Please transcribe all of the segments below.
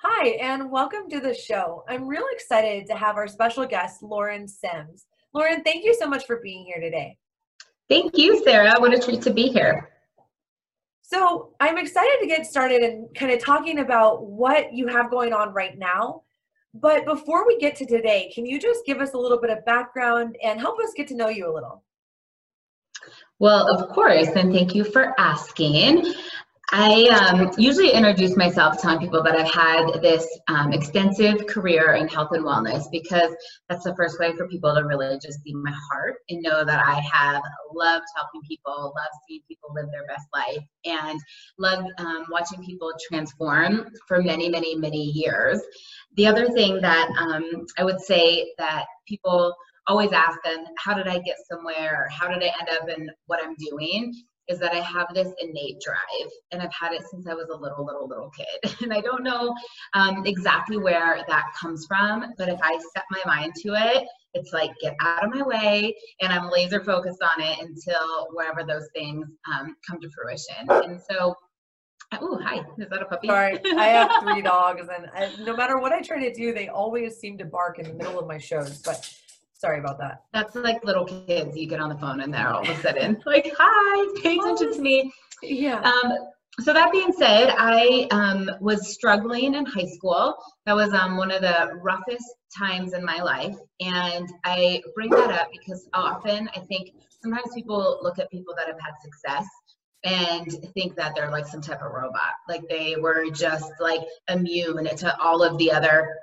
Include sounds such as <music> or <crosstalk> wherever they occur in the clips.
Hi, and welcome to the show. I'm real excited to have our special guest, Lauren Sims. Lauren, thank you so much for being here today. Thank you, Sarah. What a treat to be here. So, I'm excited to get started and kind of talking about what you have going on right now. But before we get to today, can you just give us a little bit of background and help us get to know you a little? Well, of course, and thank you for asking. I um, usually introduce myself telling people that I've had this um, extensive career in health and wellness because that's the first way for people to really just see my heart and know that I have loved helping people, love seeing people live their best life, and love um, watching people transform for many, many, many years. The other thing that um, I would say that people always ask them, how did I get somewhere? How did I end up in what I'm doing? Is that I have this innate drive and I've had it since I was a little, little, little kid. <laughs> And I don't know um, exactly where that comes from, but if I set my mind to it, it's like get out of my way and I'm laser focused on it until wherever those things um, come to fruition. And so Oh, hi. Is that a puppy? Sorry, I have three <laughs> dogs, and I, no matter what I try to do, they always seem to bark in the middle of my shows. But Sorry about that. That's like little kids. You get on the phone and they're all of a sudden <laughs> like, "Hi, pay attention to me." Yeah. Um, so that being said, I um, was struggling in high school. That was um, one of the roughest times in my life, and I bring that up because often I think sometimes people look at people that have had success and think that they're like some type of robot, like they were just like immune to all of the other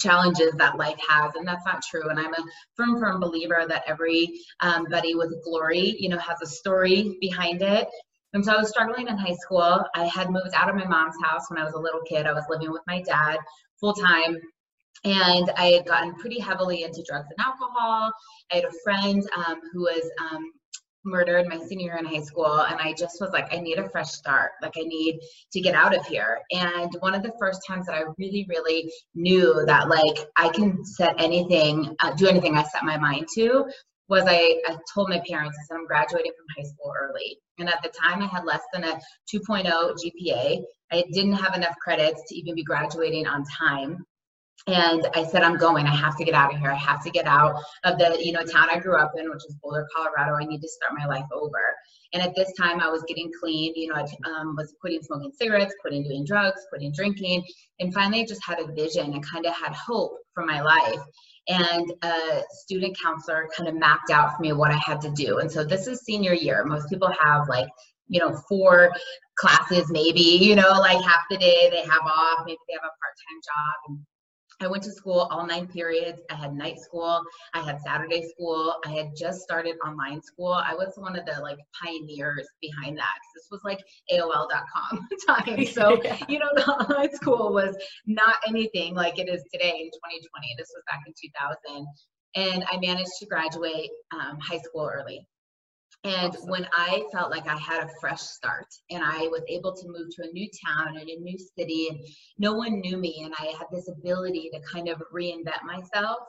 challenges that life has and that's not true. And i'm a firm firm believer that everybody um, with glory you know has a story behind it. And so i was struggling in high school. I had moved out of my mom's house when i was a little kid. I was living with my dad full time and i had gotten pretty heavily into drugs and alcohol. I had a friend um, who was um, murdered my senior year in high school and i just was like i need a fresh start. Like i need to get out of here. And one of the first times that i really really knew that like i can set anything uh, do anything i set my mind to was I, I told my parents i said i'm graduating from high school early. And at the time i had less than a 2.0 gpa i didn't have enough credits to even be graduating on time and I said, I'm going. I have to get out of here. I have to get out of the, you know, town I grew up in, which is Boulder, Colorado. I need to start my life over. And at this time, I was getting clean. You know, I um, was quitting smoking cigarettes, quitting doing drugs, quitting drinking, and finally just had a vision and kind of had hope for my life. And a student counselor kind of mapped out for me what I had to do. And so this is senior year. Most people have like you know, four classes maybe, you know, like half the day they have off, maybe they have a part-time job. And I went to school all nine periods. I had night school. I had Saturday school. I had just started online school. I was one of the like pioneers behind that. This was like AOL.com <laughs> time. So, <laughs> you know, the online school was not anything like it is today in 2020. This was back in 2000. And I managed to graduate um, high school early. And awesome. when I felt like I had a fresh start and I was able to move to a new town and a new city and no one knew me and I had this ability to kind of reinvent myself,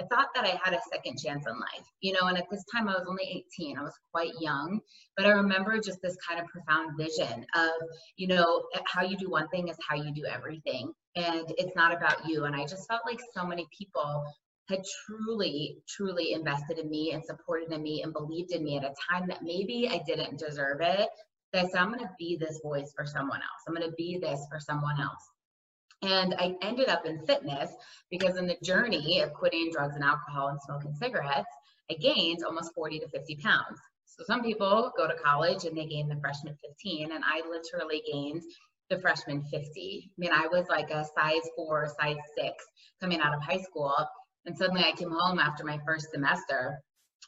I thought that I had a second chance in life, you know, and at this time I was only 18, I was quite young, but I remember just this kind of profound vision of, you know, eh, how you do one thing is how you do everything. And it's not about you. And I just felt like so many people had truly, truly invested in me and supported in me and believed in me at a time that maybe I didn't deserve it. That I said, I'm going to be this voice for someone else. I'm going to be this for someone else. And I ended up in fitness because in the journey of quitting drugs and alcohol and smoking cigarettes, I gained almost 40 to 50 pounds. So some people go to college and they gain the freshman 15, and I literally gained the freshman 50. I mean, I was like a size four, size six coming out of high school. And suddenly I came home after my first semester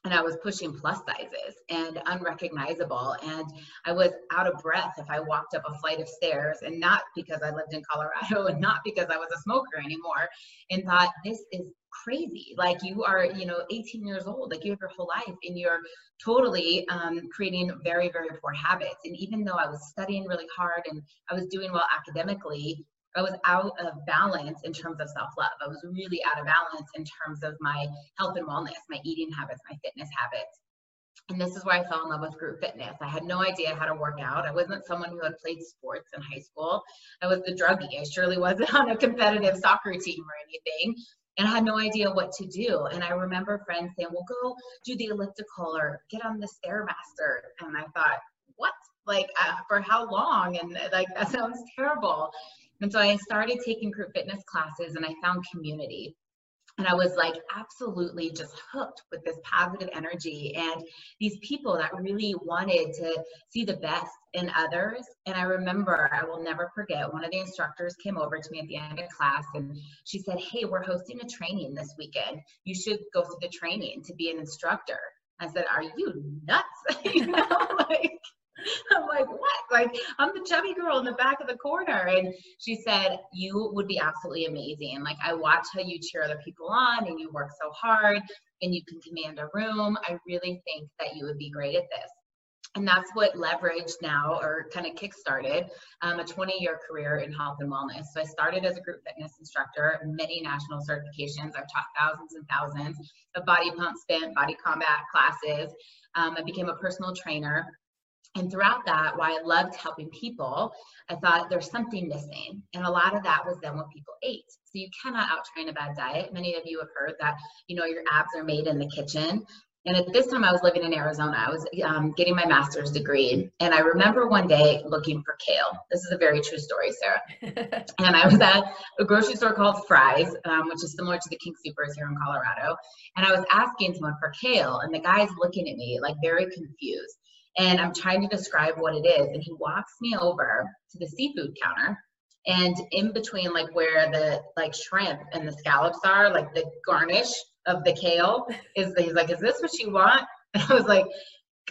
and I was pushing plus sizes and unrecognizable. And I was out of breath if I walked up a flight of stairs, and not because I lived in Colorado <laughs> and not because I was a smoker anymore, and thought, this is crazy. Like you are, you know, 18 years old, like you have your whole life, and you're totally um, creating very, very poor habits. And even though I was studying really hard and I was doing well academically, I was out of balance in terms of self love. I was really out of balance in terms of my health and wellness, my eating habits, my fitness habits. And this is where I fell in love with group fitness. I had no idea how to work out. I wasn't someone who had played sports in high school. I was the druggie. I surely wasn't <laughs> on a competitive soccer team or anything. And I had no idea what to do. And I remember friends saying, well, go do the elliptical or get on the Stairmaster. And I thought, what? Like, uh, for how long? And like, <laughs> that sounds terrible. And so I started taking group fitness classes and I found community. And I was like absolutely just hooked with this positive energy and these people that really wanted to see the best in others. And I remember, I will never forget, one of the instructors came over to me at the end of class and she said, Hey, we're hosting a training this weekend. You should go through the training to be an instructor. I said, Are you nuts? <laughs> you know, <laughs> like <laughs> I'm like, what? Like, I'm the chubby girl in the back of the corner. And she said, You would be absolutely amazing. Like, I watch how you cheer other people on and you work so hard and you can command a room. I really think that you would be great at this. And that's what leveraged now or kind of kickstarted um, a 20 year career in health and wellness. So I started as a group fitness instructor, many national certifications. I've taught thousands and thousands of body pump spin, body combat classes. Um, I became a personal trainer and throughout that, while I loved helping people, I thought there's something missing. And a lot of that was then what people ate. So you cannot out train a bad diet. Many of you have heard that, you know, your abs are made in the kitchen. And at this time, I was living in Arizona. I was um, getting my master's degree. And I remember one day looking for kale. This is a very true story, Sarah. <laughs> and I was at a grocery store called Fry's, um, which is similar to the King Soopers here in Colorado. And I was asking someone for kale. And the guy's looking at me like very confused and I'm trying to describe what it is. And he walks me over to the seafood counter. And in between, like where the like shrimp and the scallops are, like the garnish of the kale, is he's like, "Is this what you want?" <laughs> And I was like,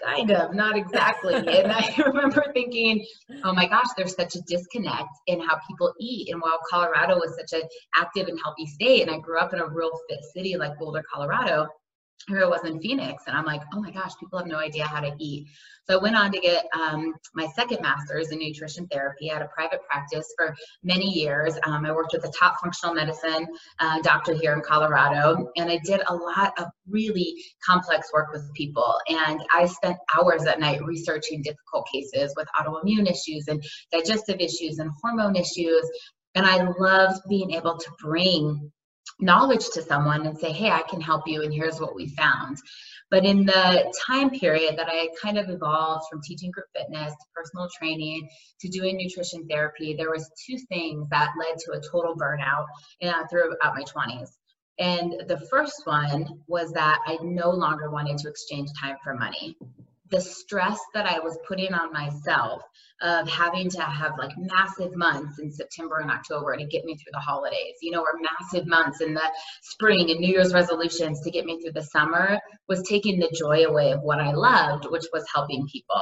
"Kind of, not exactly." and I <laughs> remember thinking, "Oh my gosh, there's such a disconnect in how people eat." And while Colorado was such an active and healthy state, and I grew up in a real fit city like Boulder, Colorado, here I was in Phoenix, and I'm like, oh my gosh, people have no idea how to eat. So I went on to get um, my second master's in nutrition therapy at a private practice for many years. Um, I worked with a top functional medicine uh, doctor here in Colorado, and I did a lot of really complex work with people. And I spent hours at night researching difficult cases with autoimmune issues and digestive issues and hormone issues. And I loved being able to bring knowledge to someone and say, hey, I can help you, and here's what we found. But in the time period that I kind of evolved from teaching group fitness to personal training to doing nutrition therapy, there was two things that led to a total burnout throughout my 20s. And the first one was that I no longer wanted to exchange time for money the stress that I was putting on myself of having to have like massive months in September and October to get me through the holidays, you know, or massive months in the spring and New Year's resolutions to get me through the summer was taking the joy away of what I loved, which was helping people.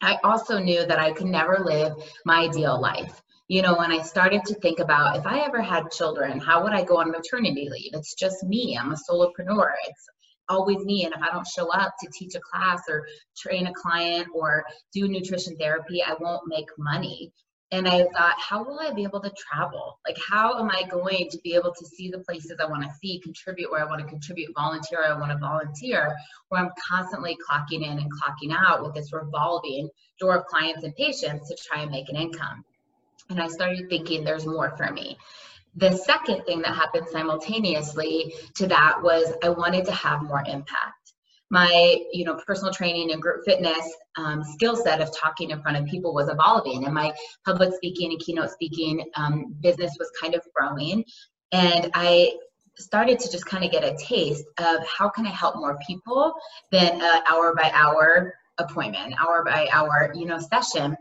I also knew that I could never live my ideal life. You know, when I started to think about if I ever had children, how would I go on maternity leave? It's just me. I'm a solopreneur. It's always me. And if I don't show up to teach a class or train a client or do nutrition therapy, I won't make money. And I thought, how will I be able to travel? Like, how am I going to be able to see the places I want to see, contribute where I want to contribute, volunteer where I want to volunteer, where I'm constantly clocking in and clocking out with this revolving door of clients and patients to try and make an income? And I started thinking there's more for me the second thing that happened simultaneously to that was I wanted to have more impact. My, you know, personal training and group fitness um, skill set of talking in front of people was evolving, and my public speaking and keynote speaking um, business was kind of growing. And I started to just kind of get a taste of how can I help more people than an hour by hour appointment, hour by hour, you know, session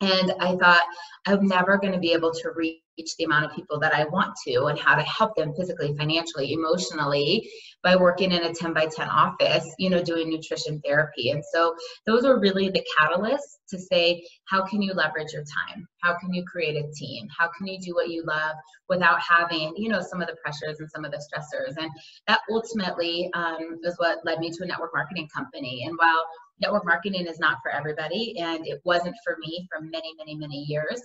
And I thought, I'm never going to be able to reach the amount of people that I want to and how to help them physically, financially, emotionally by working in a 10 by 10 office, you know, doing nutrition therapy. And so those are really the catalysts to say, how can you leverage your time? How can you create a team? How can you do what you love without having, you know, some of the pressures and some of the stressors? And that ultimately um, is what led me to a network marketing company. And while network marketing is not for everybody, and it wasn't for me for many, many, many years.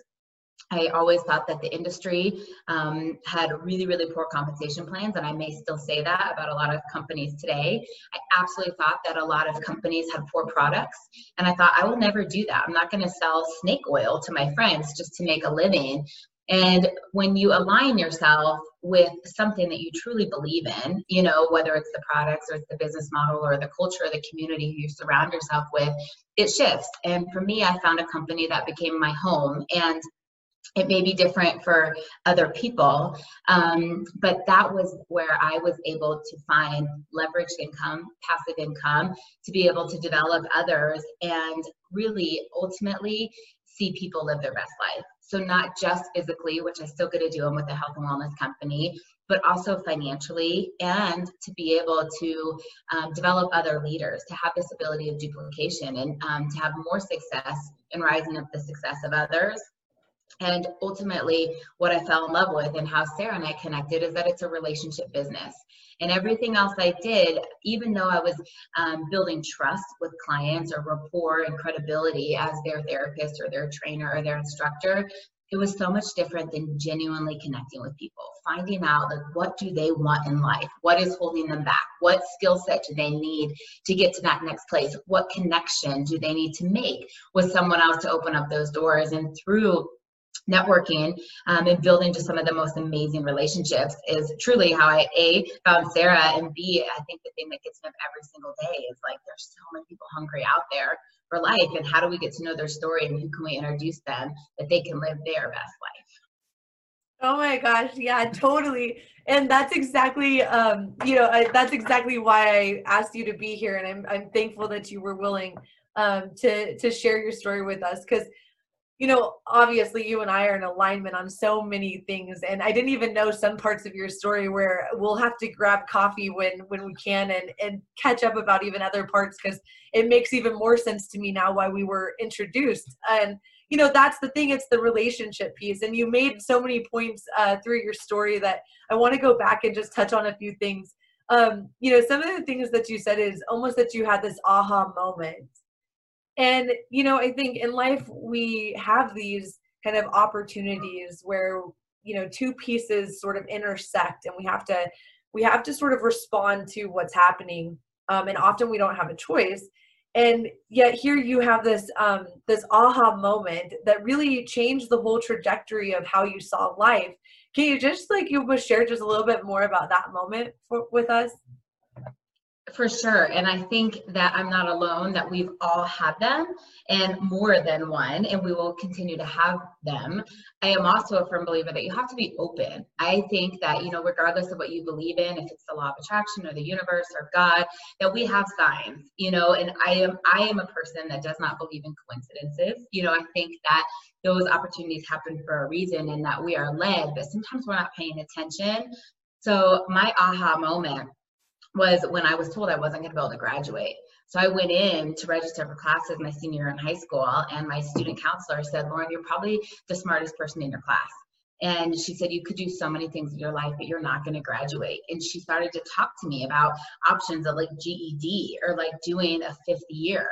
I always thought that the industry um, had really, really poor compensation plans, and I may still say that about a lot of companies today. I absolutely thought that a lot of companies had poor products, and I thought I will never do that. I'm not going to sell snake oil to my friends just to make a living. And when you align yourself with something that you truly believe in, you know, whether it's the products or it's the business model or the culture or the community you surround yourself with, it shifts. And for me, I found a company that became my home. And it may be different for other people, um, but that was where I was able to find leveraged income, passive income, to be able to develop others and really ultimately see people live their best life. So not just physically, which I still get to do, I'm with a health and wellness company, but also financially and to be able to um, develop other leaders, to have this ability of duplication and um, to have more success in rising up the success of others and ultimately, what I fell in love with and how Sarah and I connected is that it's a relationship business. And everything else I did, even though I was um, building trust with clients or rapport and credibility as their therapist or their trainer or their instructor, it was so much different than genuinely connecting with people. Finding out like what do they want in life? What is holding them back? What skill set do they need to get to that next place? What connection do they need to make with someone else to open up those doors? And through networking um, and building just some of the most amazing relationships is truly how I a found Sarah and b I think the thing that gets me up every single day is like there's so many people hungry out there for life and how do we get to know their story and who can we introduce them that they can live their best life. Oh my gosh, yeah, totally. And that's exactly um you know I, that's exactly why I asked you to be here and I'm I'm thankful that you were willing um to to share your story with us cuz you know, obviously you and I are in alignment on so many things. And I didn't even know some parts of your story where we'll have to grab coffee when when we can and and catch up about even other parts because it makes even more sense to me now why we were introduced. And you know, that's the thing, it's the relationship piece. And you made so many points uh, through your story that I want to go back and just touch on a few things. Um, you know, some of the things that you said is almost that you had this aha moment and, you know, I think in life we have these kind of opportunities where, you know, two pieces sort of intersect and we have to we have to sort of respond to what's happening. Um, and often we don't have a choice. And yet here you have this um, this aha moment that really changed the whole trajectory of how you saw life. Can you just like you would share just a little bit more about that moment for, with us? For sure. And I think that I'm not alone, that we've all had them and more than one, and we will continue to have them. I am also a firm believer that you have to be open. I think that, you know, regardless of what you believe in, if it's the law of attraction or the universe or God, that we have signs, you know, and I am I am a person that does not believe in coincidences. You know, I think that those opportunities happen for a reason and that we are led, but sometimes we're not paying attention. So my aha moment was when I was told I wasn't going to be able to graduate. So I went in to register for classes my senior year in high school, and my student counselor said, Lauren, you're probably the smartest person in your class. And she said, You could do so many things in your life, but you're not going to graduate. And she started to talk to me about options of like GED or like doing a fifth year.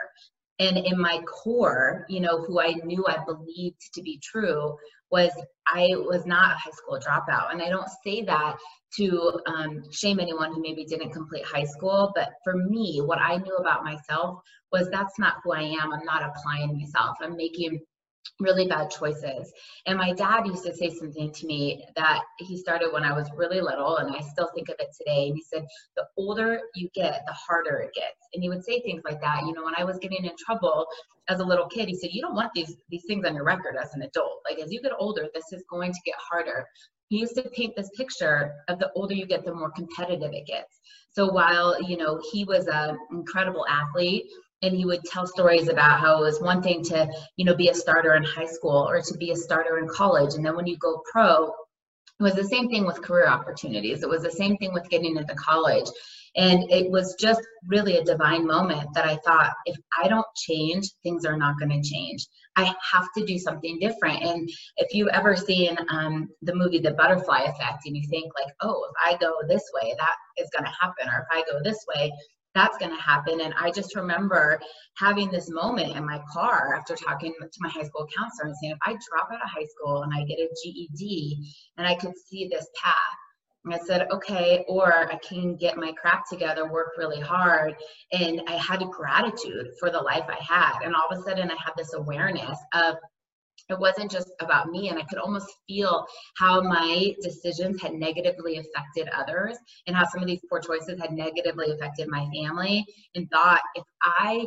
And in my core, you know, who I knew I believed to be true was I was not a high school dropout. And I don't say that to um, shame anyone who maybe didn't complete high school. But for me, what I knew about myself was that's not who I am. I'm not applying myself. I'm making really bad choices. And my dad used to say something to me that he started when I was really little, and I still think of it today. And he said, The older you get, the harder it gets. And he would say things like that. You know, when I was getting in trouble as a little kid, he said, You don't want these, these things on your record as an adult. Like, as you get older, this is going to get harder. He used to paint this picture of the older you get, the more competitive it gets. So while, you know, he was an incredible athlete, and he would tell stories about how it was one thing to you know be a starter in high school or to be a starter in college. And then when you go pro it was the same thing with career opportunities. It was the same thing with getting into college. And it was just really a divine moment that i thought if i don't change things are not going to change. I have to do something different. And if you ever seen um, the movie the butterfly effect and you think like oh if i go this way that is going to happen or if i go this way that's going to happen. And I just remember having this moment in my car after talking to my high school counselor and saying, if I drop out of high school and I get a GED and I could see this path, and I said, okay, or I can get my crap together, work really hard. And I had gratitude for the life I had. And all of a sudden, I had this awareness of it wasn't just about me and i could almost feel how my decisions had negatively affected others and how some of these poor choices had negatively affected my family and thought if i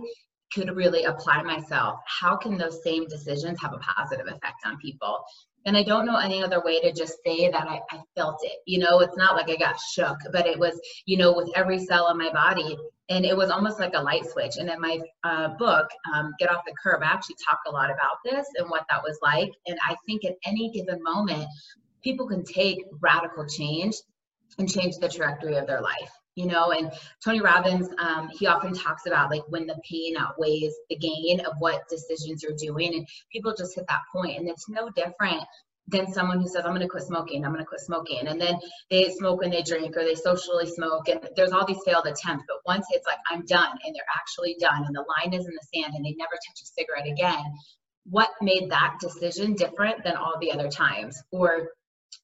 could really apply myself how can those same decisions have a positive effect on people and i don't know any other way to just say that I, I felt it you know it's not like i got shook but it was you know with every cell in my body and it was almost like a light switch. And in my uh, book, um, Get Off the Curb, I actually talk a lot about this and what that was like. And I think at any given moment, people can take radical change and change the trajectory of their life. You know, and Tony Robbins, um, he often talks about like when the pain outweighs the gain of what decisions you're doing, and people just hit that point, and it's no different than someone who says, I'm going to quit smoking, I'm going to quit smoking. And then they smoke and they drink or they socially smoke. And there's all these failed attempts. But once it's like, I'm done and they're actually done and the line is in the sand and they never touch a cigarette again, what made that decision different than all the other times? Or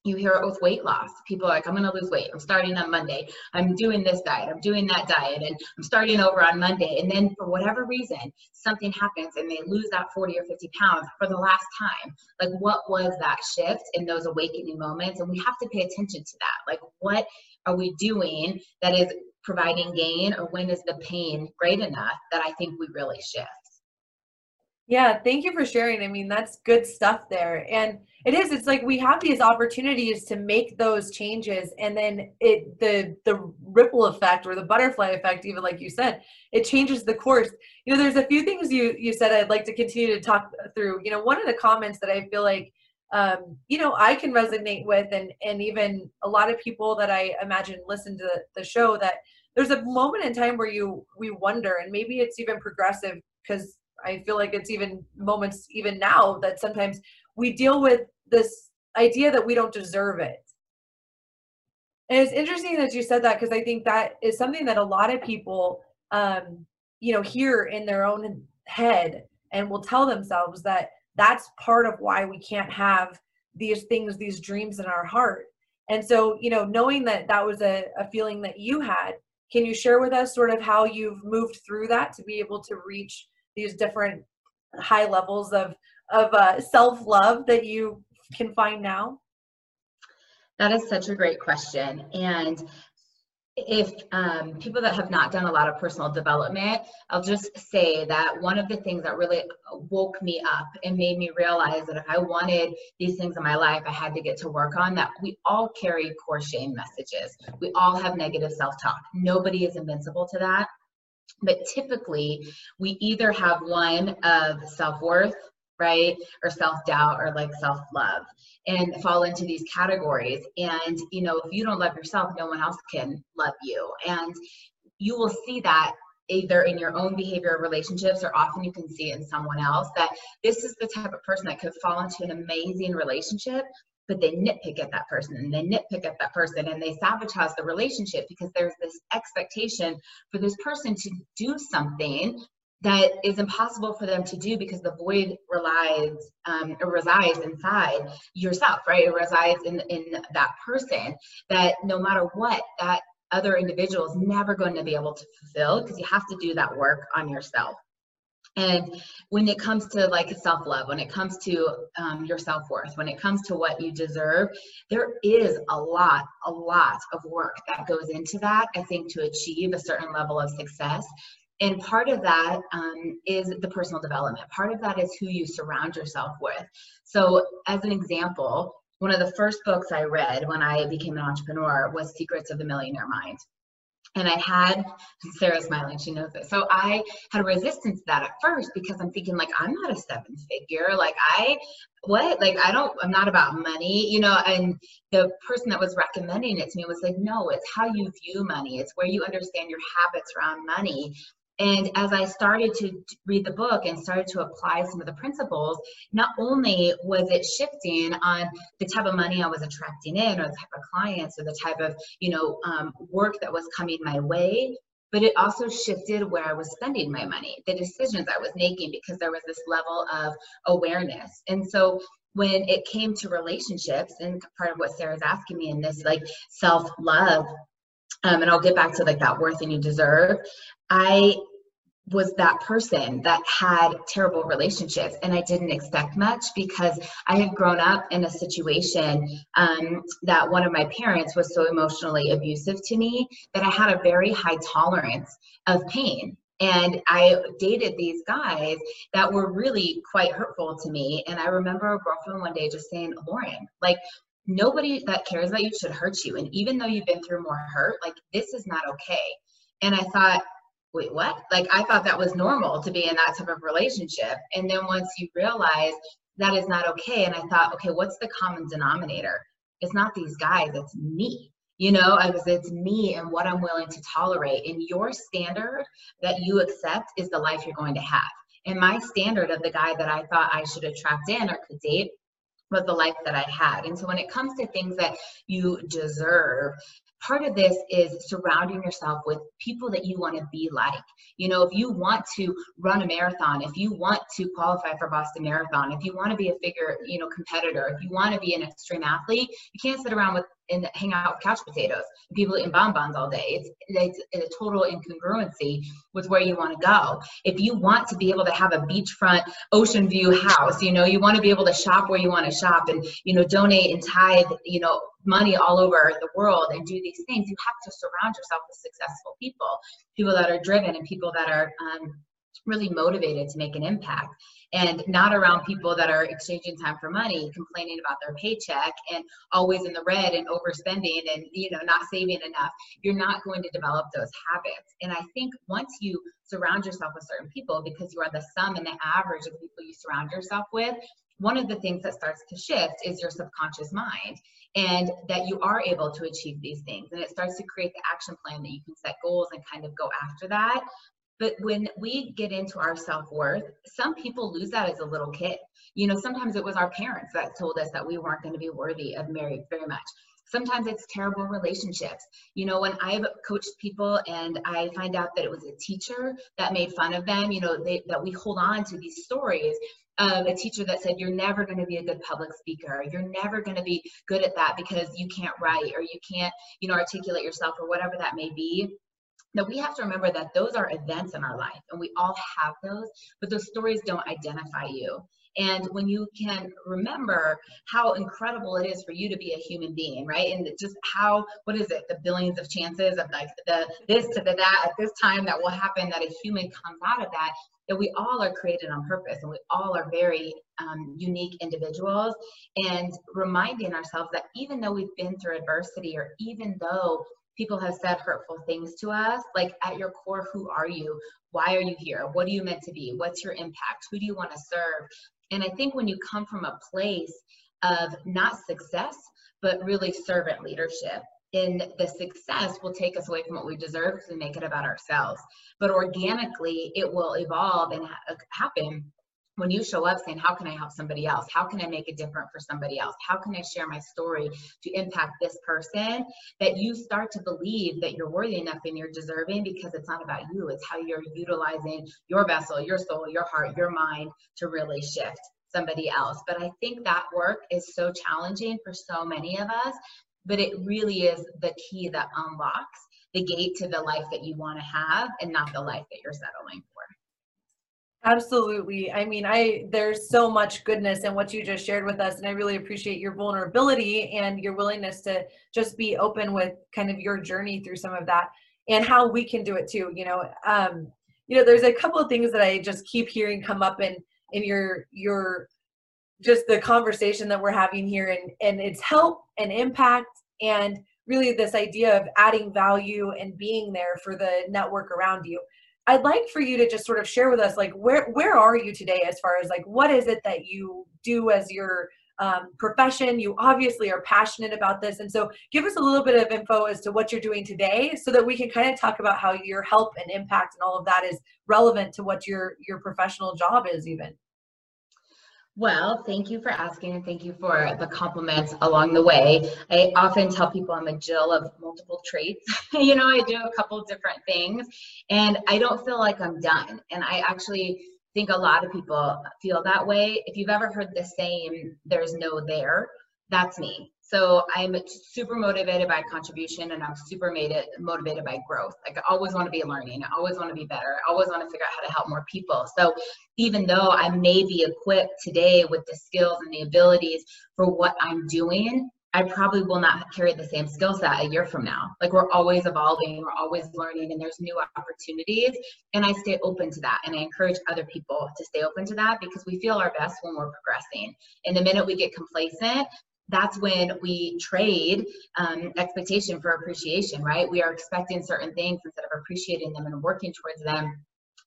you hear it with weight loss. People are like, I'm going to lose weight. I'm starting on Monday. I'm doing this diet. I'm doing that diet. And I'm starting over on Monday. And then for whatever reason, something happens and they lose that 40 or 50 pounds for the last time. Like, what was that shift in those awakening moments? And we have to pay attention to that. Like, what are we doing that is providing gain or when is the pain great enough that I think we really shift? Yeah, thank you for sharing. I mean, that's good stuff there. And it is it's like we have these opportunities to make those changes and then it the the ripple effect or the butterfly effect even like you said, it changes the course. You know, there's a few things you you said I'd like to continue to talk through. You know, one of the comments that I feel like um, you know, I can resonate with and and even a lot of people that I imagine listen to the show that there's a moment in time where you we wonder and maybe it's even progressive because I feel like it's even moments even now that sometimes we deal with this idea that we don't deserve it. And it's interesting that you said that because I think that is something that a lot of people, um, you know, hear in their own head and will tell themselves that that's part of why we can't have these things, these dreams in our heart. And so, you know, knowing that that was a, a feeling that you had, can you share with us sort of how you've moved through that to be able to reach these different high levels of of uh, self love that you can find now? That is such a great question, and if um, people that have not done a lot of personal development, I'll just say that one of the things that really woke me up and made me realize that if I wanted these things in my life, I had to get to work on that. We all carry core shame messages. We all have negative self talk. Nobody is invincible to that. But typically, we either have one of self worth, right, or self doubt, or like self love, and fall into these categories. And, you know, if you don't love yourself, no one else can love you. And you will see that either in your own behavior relationships or often you can see it in someone else that this is the type of person that could fall into an amazing relationship but they nitpick at that person and they nitpick at that person and they sabotage the relationship because there's this expectation for this person to do something that is impossible for them to do because the void relies um, resides inside yourself right? It resides in in that person that no matter what that other individual is never going to be able to fulfill because you have to do that work on yourself and when it comes to like self love, when it comes to um, your self worth, when it comes to what you deserve, there is a lot, a lot of work that goes into that, I think, to achieve a certain level of success. And part of that um, is the personal development. Part of that is who you surround yourself with. So, as an example, one of the first books I read when I became an entrepreneur was Secrets of the Millionaire Mind and I had Sarah's smiling, she knows it. So I had a resistance to that at first because I'm thinking like I'm not a seven figure. Like I what? Like I don't I'm not about money, you know, and the person that was recommending it to me was like, no, it's how you view money. It's where you understand your habits around money. And as I started to read the book and started to apply some of the principles, not only was it shifting on the type of money I was attracting in, or the type of clients, or the type of you know um, work that was coming my way, but it also shifted where I was spending my money, the decisions I was making, because there was this level of awareness. And so when it came to relationships, and part of what Sarah's asking me in this like self love um, and I'll get back to like that worth and you deserve. I was that person that had terrible relationships and i didn't expect much because i had grown up in a situation um, that one of my parents was so emotionally abusive to me that i had a very high tolerance of pain and i dated these guys that were really quite hurtful to me and i remember a girlfriend one day just saying lauren like nobody that cares about you should hurt you and even though you've been through more hurt like this is not okay and i thought wait, what? Like I thought that was normal to be in that type of relationship. And then once you realize that is not okay, and I thought, okay, what's the common denominator? It's not these guys, it's me. You know, I was it's me and what I'm willing to tolerate. And your standard that you accept is the life you're going to have. And my standard of the guy that I thought I should attract in or could date was the life that I had. And so when it comes to things that you deserve, part of this is surrounding yourself with people that you want to be like. You know, if you want to run a marathon, if you want to qualify for Boston Marathon, if you want to be a figure, you know, competitor, if you want to be an extreme athlete, you can't sit around with and hang out with couch potatoes people eating bonbons all day. It's, it's, it's a total incongruency with where you want to go. If you want to be able to have a beachfront ocean view house, you know, you want to be able to shop where you want to shop and, you know, donate and tithe, you know, money all over the world and do these things, you have to surround yourself with successful people, people that are driven and people that are um, really motivated to make an impact and not around people that are exchanging time for money complaining about their paycheck and always in the red and overspending and you know not saving enough. You're not going to develop those habits. And i think once you surround yourself with certain people because you are the sum and the average of the people you surround yourself with one of the things that starts to shift is your subconscious mind and that you are able to achieve these things. And it starts to create the action plan that you can set goals and kind of go after that but when we get into our self worth, some people lose that as a little kid. You know, sometimes it was our parents that told us that we weren't going to be worthy of married very much. Sometimes it's terrible relationships. You know, when I've coached people and I find out that it was a teacher that made fun of them, you know, they, that we hold on to these stories of a teacher that said, You're never going to be a good public speaker. You're never going to be good at that because you can't write or you can't, you know, articulate yourself or whatever that may be now we have to remember that those are events in our life and we all have those, but those stories don't identify you. And when you can remember how incredible it is for you to be a human being, right? And just how, what is it, the billions of chances of like the this to the that at this time that will happen, that a human comes out of that, that we all are created on purpose and we all are very um, unique individuals. And reminding ourselves that even though we've been through adversity or even though people have said hurtful things to us like at your core who are you? Why are you here? What are you meant to be? What's your impact? Who do you want to serve? And i think when you come from a place of not success but really servant leadership in the success will take us away from what we deserve to make it about ourselves. But organically it will evolve and ha- uh, happen when you show up saying, How can I help somebody else? How can I make it different for somebody else? How can I share my story to impact this person? That you start to believe that you're worthy enough and you're deserving because it's not about you, it's how you're utilizing your vessel, your soul, your heart, your mind to really shift somebody else. But I think that work is so challenging for so many of us, but it really is the key that unlocks the gate to the life that you want to have and not the life that you're settling for. Absolutely. I mean, I there's so much goodness in what you just shared with us and I really appreciate your vulnerability and your willingness to just be open with kind of your journey through some of that and how we can do it too, you know. Um you know, there's a couple of things that I just keep hearing come up in in your your just the conversation that we're having here and and it's help and impact and really this idea of adding value and being there for the network around you. I'd like for you to just sort of share with us like where where are you today as far as like what is it that you do as your um, profession. You obviously are passionate about this. And so give us a little bit of info as to what you're doing today so that we can kind of talk about how your help and impact and all of that is relevant to what your your professional job is even. Well, thank you for asking and thank you for the compliments along the way. I often tell people I'm a Jill of multiple traits. <laughs> you know, I do a couple different things and I don't feel like I'm done. And I actually think a lot of people feel that way. If you've ever heard the saying, there's no there, that's me. So I'm super motivated by contribution and I'm super it, motivated by growth. Like I always want to be learning. I always want to be better. I always want to figure out how to help more people. So even though I may be equipped today with the skills and the abilities for what I'm doing, I probably will not carry the same skill set a year from now. Like we're always evolving, we're always learning, and there's new opportunities. And I stay open to that. And I encourage other people to stay open to that because we feel our best when we're progressing. And the minute we get complacent, that's when we trade um, expectation for appreciation, right? We are expecting certain things instead of appreciating them and working towards them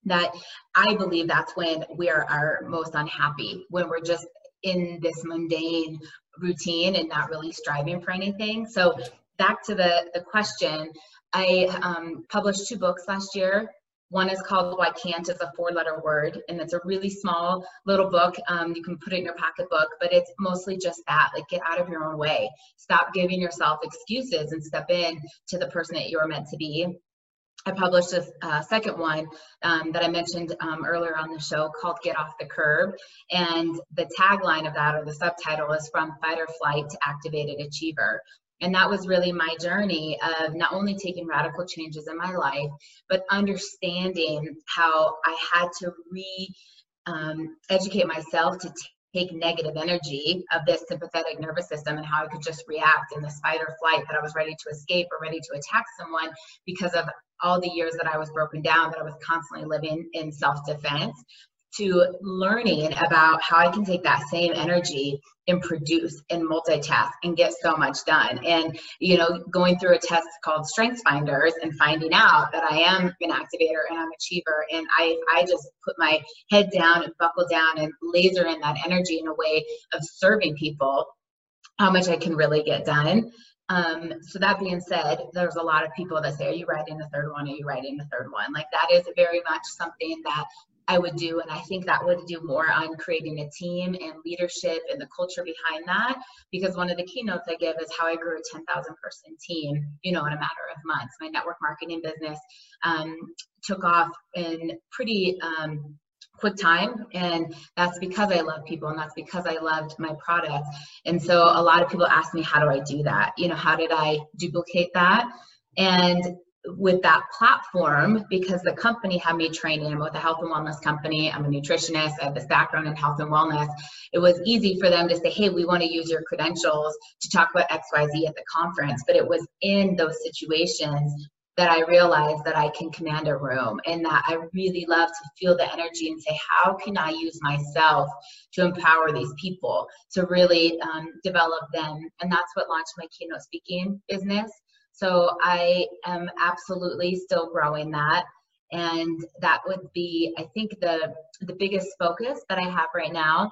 that I believe that's when we are our most unhappy, when we're just in this mundane routine and not really striving for anything. So back to the, the question, I um, published two books last year. One is called Why Can't is a four letter word, and it's a really small little book. Um, you can put it in your pocketbook, but it's mostly just that like, get out of your own way. Stop giving yourself excuses and step in to the person that you're meant to be. I published a uh, second one um, that I mentioned um, earlier on the show called Get Off the Curb. And the tagline of that, or the subtitle, is From Fight or Flight to Activated Achiever. And that was really my journey of not only taking radical changes in my life, but understanding how I had to re um, educate myself to take negative energy of this sympathetic nervous system and how I could just react in this fight or flight that I was ready to escape or ready to attack someone because of all the years that I was broken down, that I was constantly living in self defense, to learning about how I can take that same energy and produce and multitask and get so much done. And, you know, going through a test called Strengths Finders and finding out that I am an activator and I'm an achiever. And I, I just put my head down and buckle down and laser in that energy in a way of serving people how much I can really get done. Um, so that being said, there's a lot of people that say, Are you writing the third one? Are you writing the third one? Like that is very much something that I would do. And I think that would do more on creating a team and leadership and the culture behind that. Because one of the keynotes I give is how I grew a 10,000 person team, you know, in a matter of months. My network marketing business um, took off in pretty um, quick time and that's because i love people and that's because i loved my product and so a lot of people ask me how do i do that you know how did i duplicate that and with that platform because the company had me training. I'm with a health and wellness company. I'm a nutritionist. I have this background in health and wellness. It was easy for them to say, hey, we want to use your credentials to talk about XYZ at the conference. But it was in those situations that I realized that I can command a room and that I really love to feel the energy and say, how can I use myself to empower these people to really um, develop them? And that's what launched my keynote speaking business. So I am absolutely still growing that. And that would be, I think, the the biggest focus that I have right now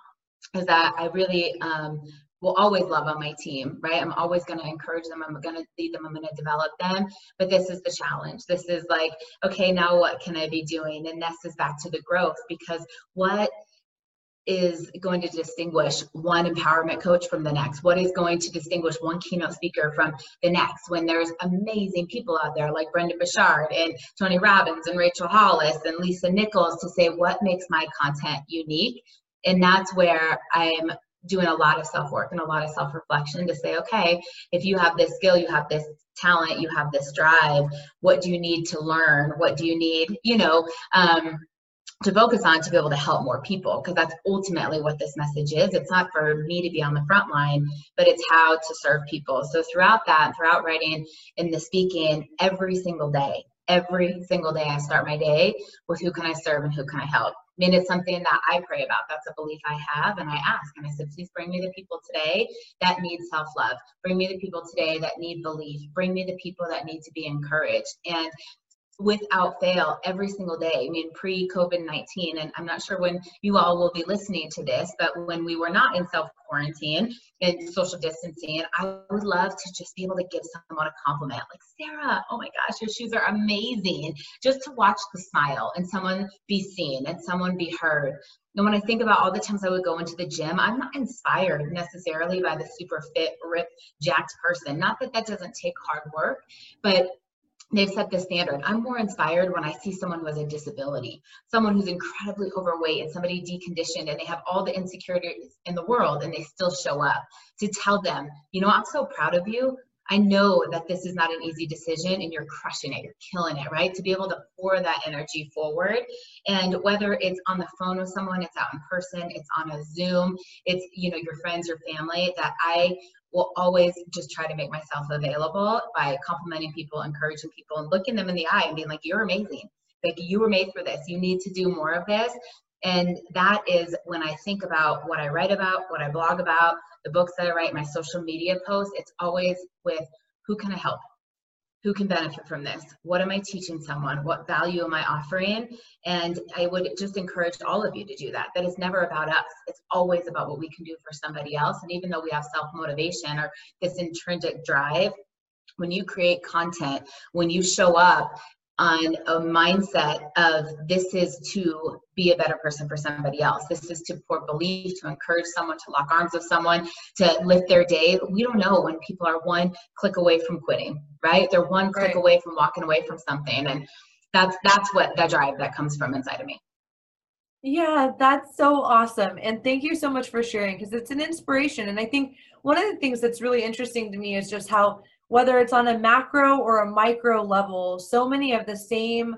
is that I really um, will always love on my team, right? I'm always going to encourage them. I'm going to lead them. I'm going to develop them. But this is the challenge. This is like, okay, now what can I be doing? And this is back to the growth because what is going to distinguish one empowerment coach from the next? What is going to distinguish one keynote speaker from the next when there's amazing people out there like Brendon Burchard and Tony Robbins and Rachel Hollis and Lisa Nichols to say what makes my content unique? And that's where I'm doing a lot of self work and a lot of self reflection to say, okay, if you have this skill, you have this talent, you have this drive, what do you need to learn? What do you need, you know? Um, to focus on to be able to help more people because that's ultimately what this message is it's not for me to be on the front line but it's how to serve people so throughout that throughout writing and the speaking every single day every single day i start my day with who can i serve and who can i help I mean, it's something that I pray about. That's a belief I have. And I ask, and I said, please bring me the people today that need self love. Bring me the people today that need belief. Bring me the people that need to be encouraged. And without fail every single day. I mean, pre COVID 19, and I'm not sure when you all will be listening to this, but when we were not in self quarantine and social distancing, I would love to just be able to give someone a compliment like, Sarah, oh my gosh, your shoes are amazing. Just to watch the smile and someone be seen and someone be heard. And when I think about all the times I would go into the gym, I'm not inspired necessarily by the super fit, ripped, jacked person. Not that that doesn't take hard work, but they've set the standard. I'm more inspired when I see someone who has a disability, someone who's incredibly overweight and somebody deconditioned and they have all the insecurities in the world and they still show up to tell them, you know, I'm so proud of you. I know that this is not an easy decision and you're crushing it, you're killing it, right? To be able to pour that energy forward. And whether it's on the phone with someone, it's out in person, it's on a Zoom, it's, you know, your friends, your family, that I will always just try to make myself available by complimenting people, encouraging people, and looking them in the eye and being like, you're amazing. Like you were made for this. You need to do more of this. And that is when I think about what I write about, what I blog about, the books that I write, my social media posts, it's always with who can I help? Who can benefit from this? What am I teaching someone? What value am I offering? And I would just encourage all of you to do that. That is never about us. It's always about what we can do for somebody else. And even though we have self motivation or this intrinsic drive, when you create content, when you show up on a mindset of this is to be a better person for somebody else. This is to pour belief, to encourage someone, to lock arms with someone, to lift their day. We don't know when people are one click away from quitting, right? They're one click right. away from walking away from something. And that's that's what that drive that comes from inside of me. Yeah, that's so awesome. And thank you so much for sharing because it's an inspiration. And I think one of the things that's really interesting to me is just how whether it's on a macro or a micro level, so many of the same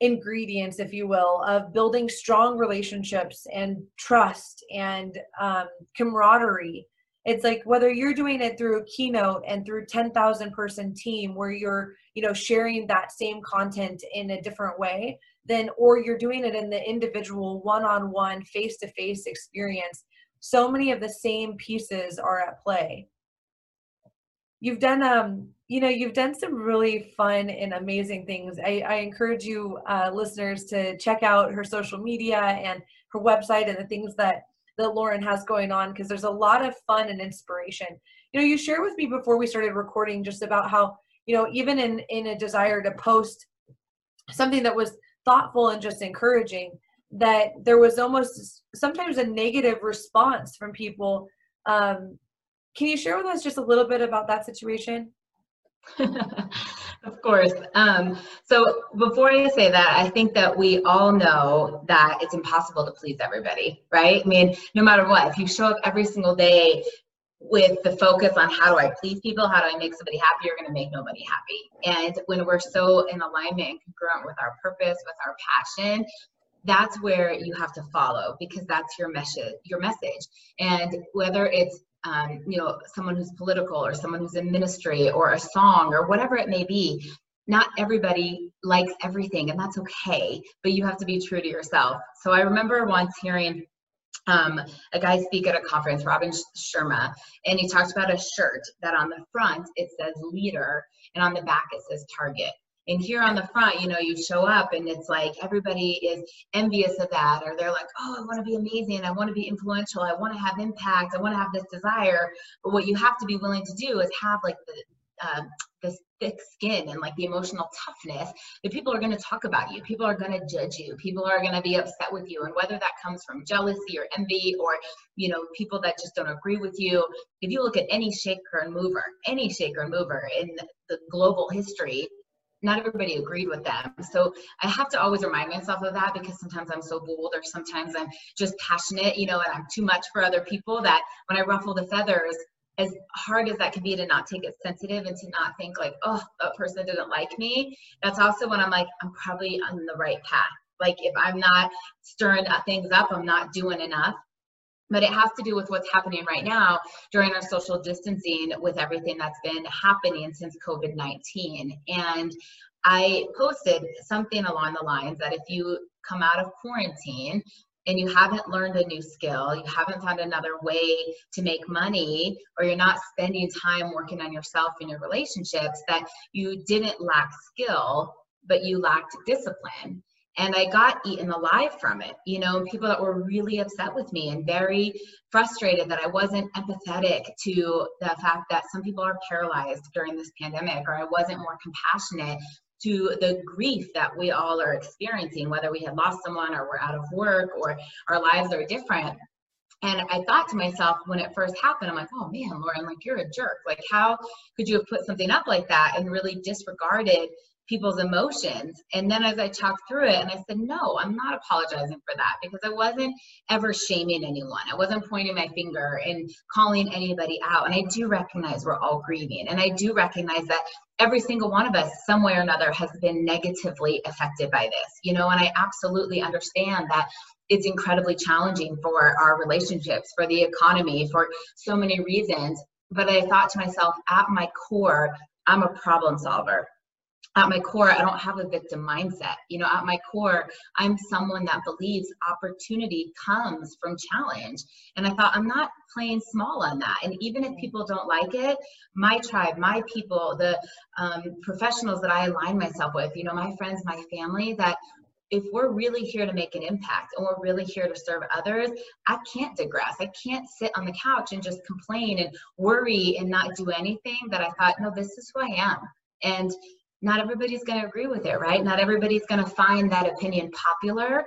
ingredients, if you will, of building strong relationships and trust and um, camaraderie. It's like whether you're doing it through a keynote and through 10,000 person team where you're, you know, sharing that same content in a different way, then, or you're doing it in the individual one on one, face to face experience. So many of the same pieces are at play you've done um you know you've done some really fun and amazing things. I, I encourage you uh, listeners to check out her social media and her website and the things that that lauren has going on because there's a lot of fun and inspiration. You know you shared with me before we started recording just about how you know even in in a desire to post something that was thoughtful and just encouraging that there was almost sometimes a negative response from people um, can you share with us just a little bit about that situation? <laughs> of course. Um, so before I say that, I think that we all know that it's impossible to please everybody, right? I mean, no matter what, if you show up every single day with the focus on how do I please people, how do I make somebody happy, you're going to make nobody happy. And when we're so in alignment and congruent with our purpose, with our passion, that's where you have to follow because that's your message your message and whether it's um, you know, someone who's political or someone who's in ministry or a song or whatever it may be. Not everybody likes everything, and that's okay, but you have to be true to yourself. So I remember once hearing um, a guy speak at a conference, Robin Sharma, and he talked about a shirt that on the front it says leader and on the back it says target. And here on the front, you know, you show up and it's like everybody is envious of that, or they're like, oh, I want to be amazing. I want to be influential. I want to have impact. I want to have this desire. But what you have to be willing to do is have like the, um, this thick skin and like the emotional toughness that people are going to talk about you people are going to judge you people are going to be upset with you and whether that comes from jealousy or envy or you know people that just don't agree with you if you look at any shaker and mover any shaker and mover in the global history not everybody agreed with them. So I have to always remind myself of that because sometimes I'm so bold or sometimes I'm just passionate, you know, and I'm too much for other people that when I ruffle the feathers, as hard as that can be to not take it sensitive and to not think like, oh, that person didn't like me, that's also when I'm like, I'm probably on the right path. Like if I'm not stirring things up, I'm not doing enough but it has to do with what's happening right now during our social distancing with everything that's been happening since COVID 19. And I posted something along the lines that if you come out of quarantine and you haven't learned a new skill, you haven't found another way to make money, or you're not spending time working on yourself and your relationships, that you didn't lack skill, but you lacked discipline and I got eaten alive from it. You know, people that were really upset with me and very frustrated that I wasn't empathetic to the fact that some people are paralyzed during this pandemic, or I wasn't more compassionate to the grief that we all are experiencing, whether we had lost someone or we're out of work or our lives are different. And I thought to myself when it first happened, I'm like, oh man, Lauren, like you're a jerk. Like, how could you have put something up like that and really disregarded people's emotions. And then as I talked through it, and I said, no, I'm not apologizing for that because I wasn't ever shaming anyone. I wasn't pointing my finger and calling anybody out. And I do recognize we're all grieving. And I do recognize that every single one of us, some way or another, has been negatively affected by this, you know, and I absolutely understand that it's incredibly challenging for our relationships, for the economy, for so many reasons. But I thought to myself, at my core, I'm a problem solver at my core, I don't have a victim mindset. You know, at my core, I'm someone that believes opportunity comes from challenge. And I thought, I'm not playing small on that. And even if people don't like it, my tribe, my people, the um, professionals that I align myself with, you know, my friends, my family, that if we're really here to make an impact and we're really here to serve others, I can't digress. I can't sit on the couch and just complain and worry and not do anything that I thought, no, this is who I am. And not everybody's going to agree with it, right? Not everybody's going to find that opinion popular.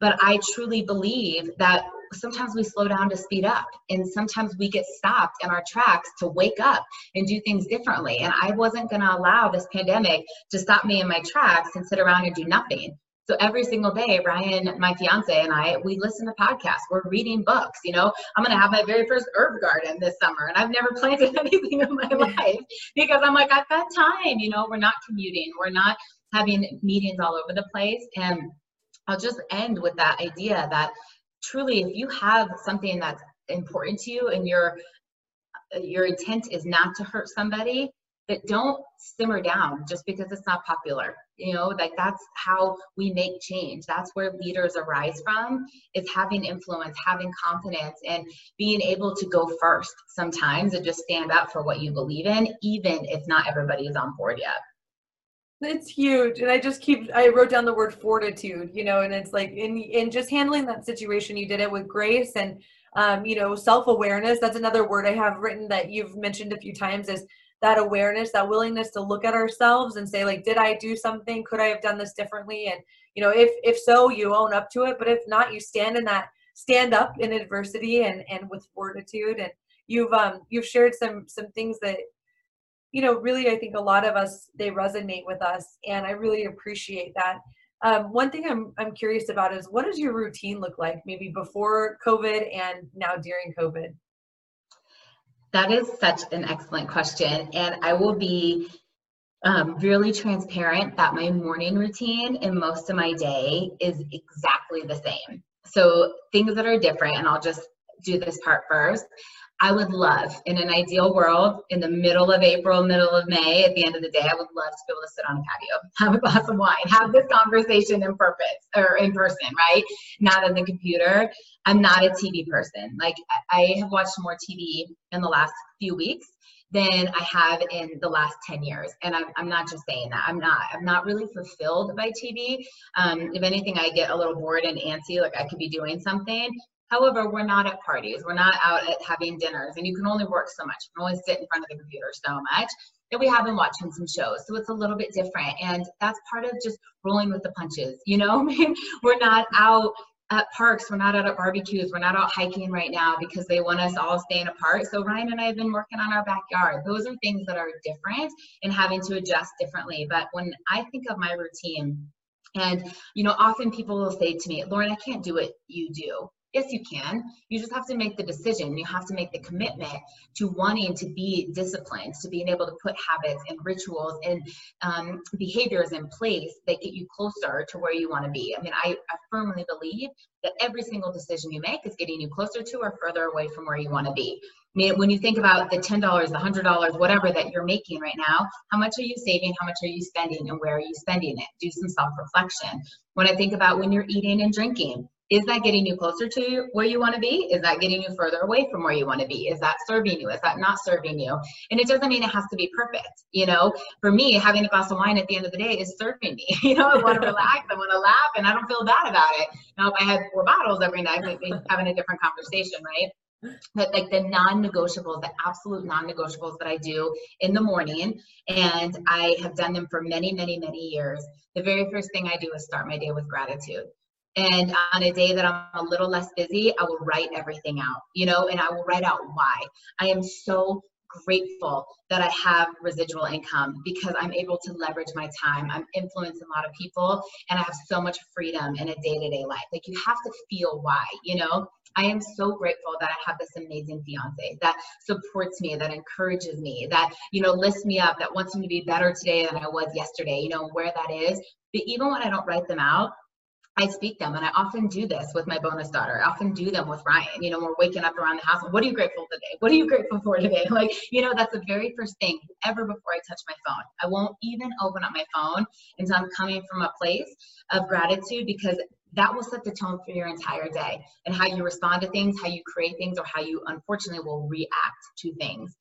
But I truly believe that sometimes we slow down to speed up, and sometimes we get stopped in our tracks to wake up and do things differently. And I wasn't going to allow this pandemic to stop me in my tracks and sit around and do nothing. So every single day, Ryan, my fiance, and I, we listen to podcasts. We're reading books. You know, I'm going to have my very first herb garden this summer, and I've never <laughs> planted anything in my life because I'm like, I've got time. You know, we're not commuting, we're not having meetings all over the place. And I'll just end with that idea that truly, if you have something that's important to you and your your intent is not to hurt somebody, that don't simmer down just because it's not popular you know like that's how we make change. That's where leaders arise from is having influence having confidence and being able to go first sometimes and just stand up for what you believe in even if not everybody is on board yet. It's huge and i just keep i wrote down the word fortitude you know and it's like in in just handling that situation you did it with grace and um, you know self-awareness. That's another word i have written that you've mentioned a few times is that awareness that willingness to look at ourselves and say like did i do something? Could i have done this differently? And you know if if so you own up to it. But if not you stand in that stand up in adversity and and with fortitude. And you've um you've shared some some things that you know really i think a lot of us they resonate with us. And i really appreciate that. Um, one thing I'm I'm curious about is what does your routine look like maybe before COVID and now during COVID? That is such an excellent question. And I will be um, really transparent that my morning routine and most of my day is exactly the same. So things that are different, and I'll just do this part first. I would love, in an ideal world, in the middle of April, middle of May, at the end of the day, I would love to be able to sit on a patio, <laughs> have a glass of wine, have this conversation in purpose or in person, right? Not on the computer. I'm not a TV person. Like I have watched more TV in the last few weeks than I have in the last 10 years. And I'm, I'm not just saying that. I'm not. I'm not really fulfilled by TV. Um, if anything, I get a little bored and antsy, like I could be doing something. However, we're not at parties. We're not out at having dinners, and you can only work so much. You can only sit in front of the computer so much. And we have been watching some shows, so it's a little bit different. And that's part of just rolling with the punches. You know, <laughs> I mean, we're not out at parks. We're not out at barbecues. We're not out hiking right now because they want us all staying apart. So Ryan and I have been working on our backyard. Those are things that are different and having to adjust differently. But when I think of my routine, and you know, often people will say to me, Lauren, I can't do what you do Yes, you can. You just have to make the decision. You have to make the commitment to wanting to be disciplined, to being able to put habits and rituals and um, behaviors in place that get you closer to where you want to be. I mean, I, I firmly believe that every single decision you make is getting you closer to or further away from where you want to be. I mean, when you think about the $10, the $100, whatever that you're making right now, how much are you saving? How much are you spending? And where are you spending it? Do some self reflection. When I think about when you're eating and drinking, is that getting you closer to where you want to be? Is that getting you further away from where you want to be? Is that serving you? Is that not serving you? And it doesn't mean it has to be perfect. You know, for me, having a glass of wine at the end of the day is serving me. <laughs> You know, I want to relax, I want to laugh, and I don't feel bad about it. Now, if I had four bottles every night, we'd be having a different conversation, right? but like the non-negotiables the absolute non-negotiables that i do in the morning and i have done them for many many many years the very first thing i do is start my day with gratitude and on a day that I'm a little less busy, I will write everything out, you know, and I will write out why. I am so grateful that I have residual income because I'm able to leverage my time. I'm influencing a lot of people and I have so much freedom in a day to day life. Like you have to feel why, you know? I am so grateful that I have this amazing fiance that supports me, that encourages me, that, you know, lifts me up, that wants me to be better today than I was yesterday, you know, where that is. But even when I don't write them out, I speak them, and I often do this with my bonus daughter. I often do them with Ryan. You know, we're waking up around the house. What are you grateful today? What are you grateful for today? <laughs> Like, you know, that's the very first thing ever before I touch my phone. I won't even open up my phone until I'm coming from a place of gratitude because that will set the tone for your entire day and how you respond to things, how you create things, or how you unfortunately will react to things.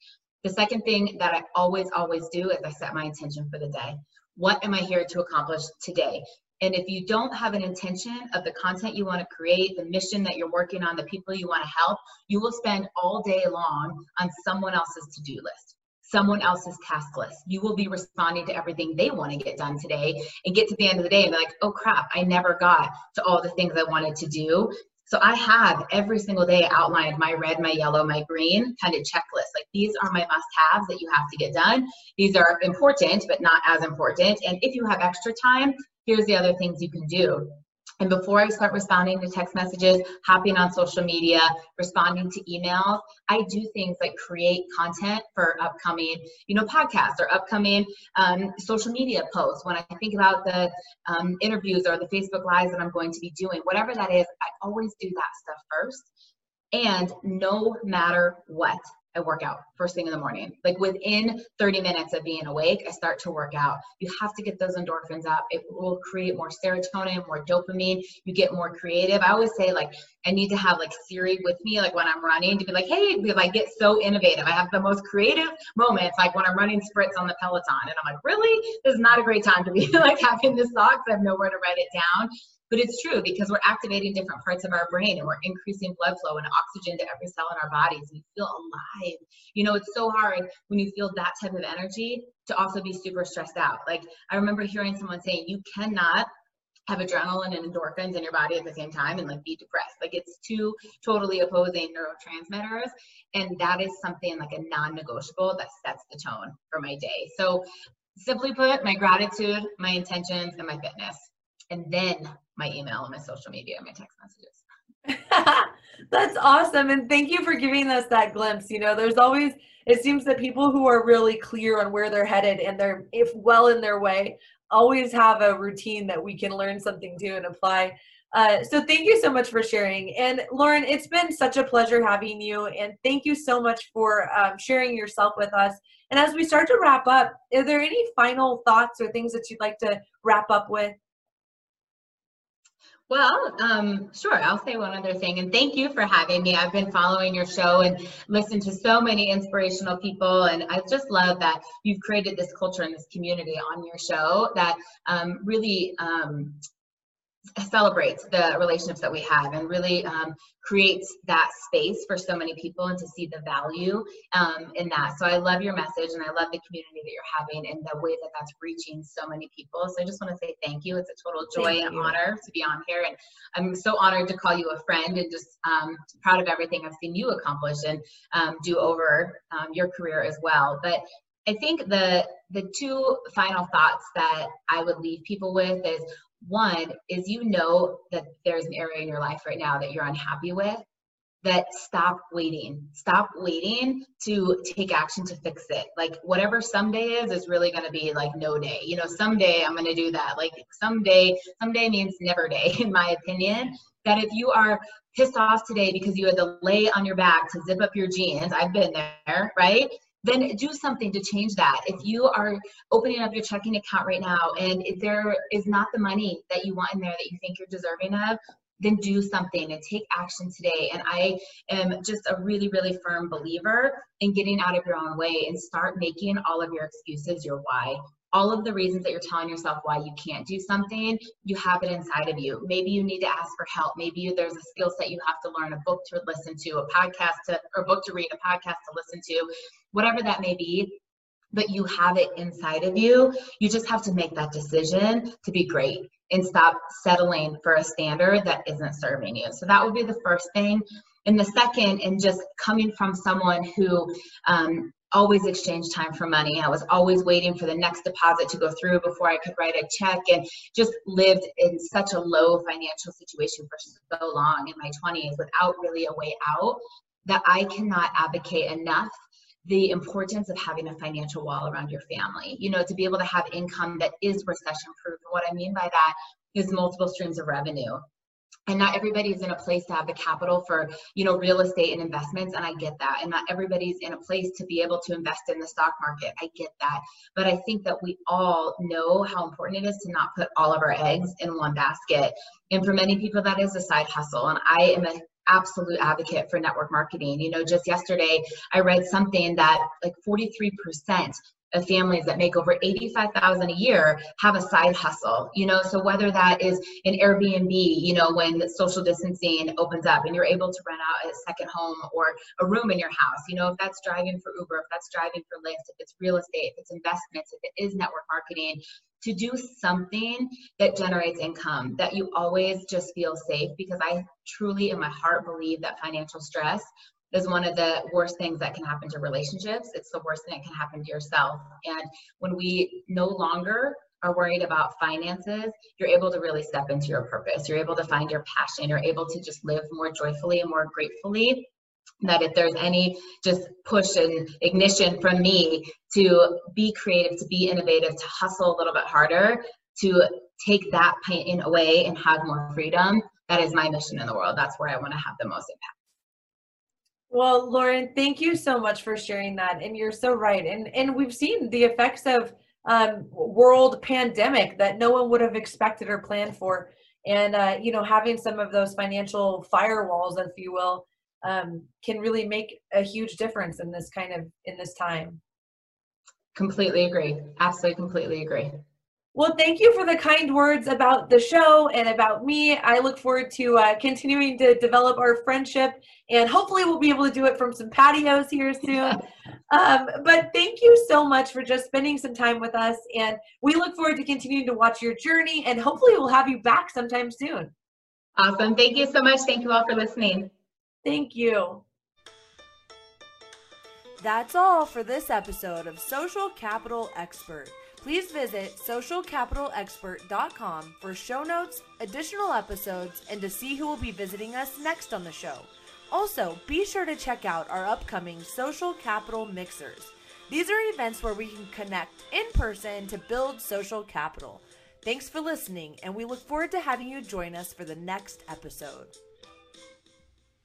The second thing that I always, always do is I set my intention for the day. What am I here to accomplish today? And if you don't have an intention of the content you want to create, the mission that you're working on, the people you want to help, you will spend all day long on someone else's to do list, someone else's task list. You will be responding to everything they want to get done today and get to the end of the day and be like, oh crap, I never got to all the things I wanted to do. So I have every single day outlined my red, my yellow, my green kind of checklist. Like these are my must haves that you have to get done. These are important, but not as important. And if you have extra time, here's the other things you can do. And before I start responding to text messages, hopping on social media, responding to emails, I do things like create content for upcoming, you know, podcasts or upcoming um, social media posts. When I think about the um, interviews or the Facebook lives that I'm going to be doing, whatever that is, I always do that stuff first. And no matter what, I work out first thing in the morning. Like within 30 minutes of being awake, I start to work out. You have to get those endorphins up. It will create more serotonin, more dopamine. You get more creative. I always say like I need to have like Siri with me, like when I'm running, to be like, hey, because I get so innovative. I have the most creative moments, like when I'm running sprints on the Peloton, and I'm like, really, this is not a great time to be <laughs> like having this thought because I have nowhere to write it down. But it's true because we're activating different parts of our brain and we're increasing blood flow and oxygen to every cell in our bodies. We feel alive. You know, it's so hard when you feel that type of energy to also be super stressed out. Like I remember hearing someone saying, you cannot have adrenaline and endorphins in your body at the same time and like be depressed. Like it's two totally opposing neurotransmitters. And that is something like a non negotiable that sets the tone for my day. So, simply put, my gratitude, my intentions, and my fitness and then my email and my social media and my text messages. <laughs> That's awesome. And thank you for giving us that glimpse. You know, there's always, it seems that people who are really clear on where they're headed and they're if well in their way always have a routine that we can learn something to and apply. Uh, so thank you so much for sharing. And Lauren, it's been such a pleasure having you. And thank you so much for um, sharing yourself with us. And as we start to wrap up, are there any final thoughts or things that you'd like to wrap up with? Well, um, sure. I'll say one other thing, and thank you for having me. I've been following your show and listened to so many inspirational people, and I just love that you've created this culture and this community on your show that um, really um, celebrates the relationships that we have and really um, creates that space for so many people and to see the value um, in that. So I love your message and I love the community that you're having and the way that that's reaching so many people. So I just want to say thank you. It's a total joy thank and you. honor to be on here. And I'm so honored to call you a friend and just um, proud of everything I've seen you accomplish and um, do over um, your career as well. But I think the the two final thoughts that I would leave people with is One is you know that there's an area in your life right now that you're unhappy with, that stop waiting. Stop waiting to take action to fix it. Like whatever someday is, is really going to be like no day. You know, someday I'm going to do that. Like someday, someday means never day, <laughs> in my opinion. That if you are pissed off today because you had to lay on your back to zip up your jeans, I've been there, right? Then do something to change that. If you are opening up your checking account right now and if there is not the money that you want in there that you think you're deserving of, then do something and take action today. And I am just a really, really firm believer in getting out of your own way and start making all of your excuses your why all of the reasons that you're telling yourself why you can't do something, you have it inside of you. Maybe you need to ask for help. Maybe there's a skill set you have to learn, a book to listen to, a podcast to, or a book to read, a podcast to listen to, whatever that may be. But you have it inside of you. You just have to make that decision to be great and stop settling for a standard that isn't serving you. So that would be the first thing. And the second, and just coming from someone who um, always exchange time for money. I was always waiting for the next deposit to go through before I could write a check and just lived in such a low financial situation for so long in my 20s without really a way out that I cannot advocate enough the importance of having a financial wall around your family. You know, to be able to have income that is recession proof. And what I mean by that is multiple streams of revenue and not everybody's in a place to have the capital for you know real estate and investments and i get that. And not everybody's in a place to be able to invest in the stock market. I get that. But i think that we all know how important it is to not put all of our eggs in one basket. And for many people that is a side hustle. And i am an absolute advocate for network marketing. You know just yesterday i read something that like 43% families that make over 85,000 a year have a side hustle, you know, so whether that is an Airbnb, you know, when social distancing opens up and you're able to rent out a second home or a room in your house, you know, if that's driving for Uber, if that's driving for Lyft, if it's real estate, if it's investments, if it is network marketing, to do something that generates income that you always just feel safe because I truly in my heart believe that financial stress is one of the worst things that can happen to relationships. It's the worst thing that can happen to yourself. And when we no longer are worried about finances, you're able to really step into your purpose. You're able to find your passion. You're able to just live more joyfully and more gratefully. That if there's any just push and ignition from me to be creative, to be innovative, to hustle a little bit harder, to take that pain away and have more freedom, that is my mission in the world. That's where I want to have the most impact. Well, Lauren, thank you so much for sharing that. And you're so right. And and we've seen the effects of um, world pandemic that no one would have expected or planned for. And uh, you know, having some of those financial firewalls, if you will, um, can really make a huge difference in this kind of in this time. Completely agree. Absolutely, completely agree. Well, thank you for the kind words about the show and about me. I look forward to uh, continuing to develop our friendship, and hopefully, we'll be able to do it from some patios here soon. <laughs> um, but thank you so much for just spending some time with us, and we look forward to continuing to watch your journey, and hopefully, we'll have you back sometime soon. Awesome. Thank you so much. Thank you all for listening. Thank you. That's all for this episode of Social Capital Expert. Please visit socialcapitalexpert.com for show notes, additional episodes, and to see who will be visiting us next on the show. Also, be sure to check out our upcoming Social Capital Mixers. These are events where we can connect in person to build social capital. Thanks for listening, and we look forward to having you join us for the next episode.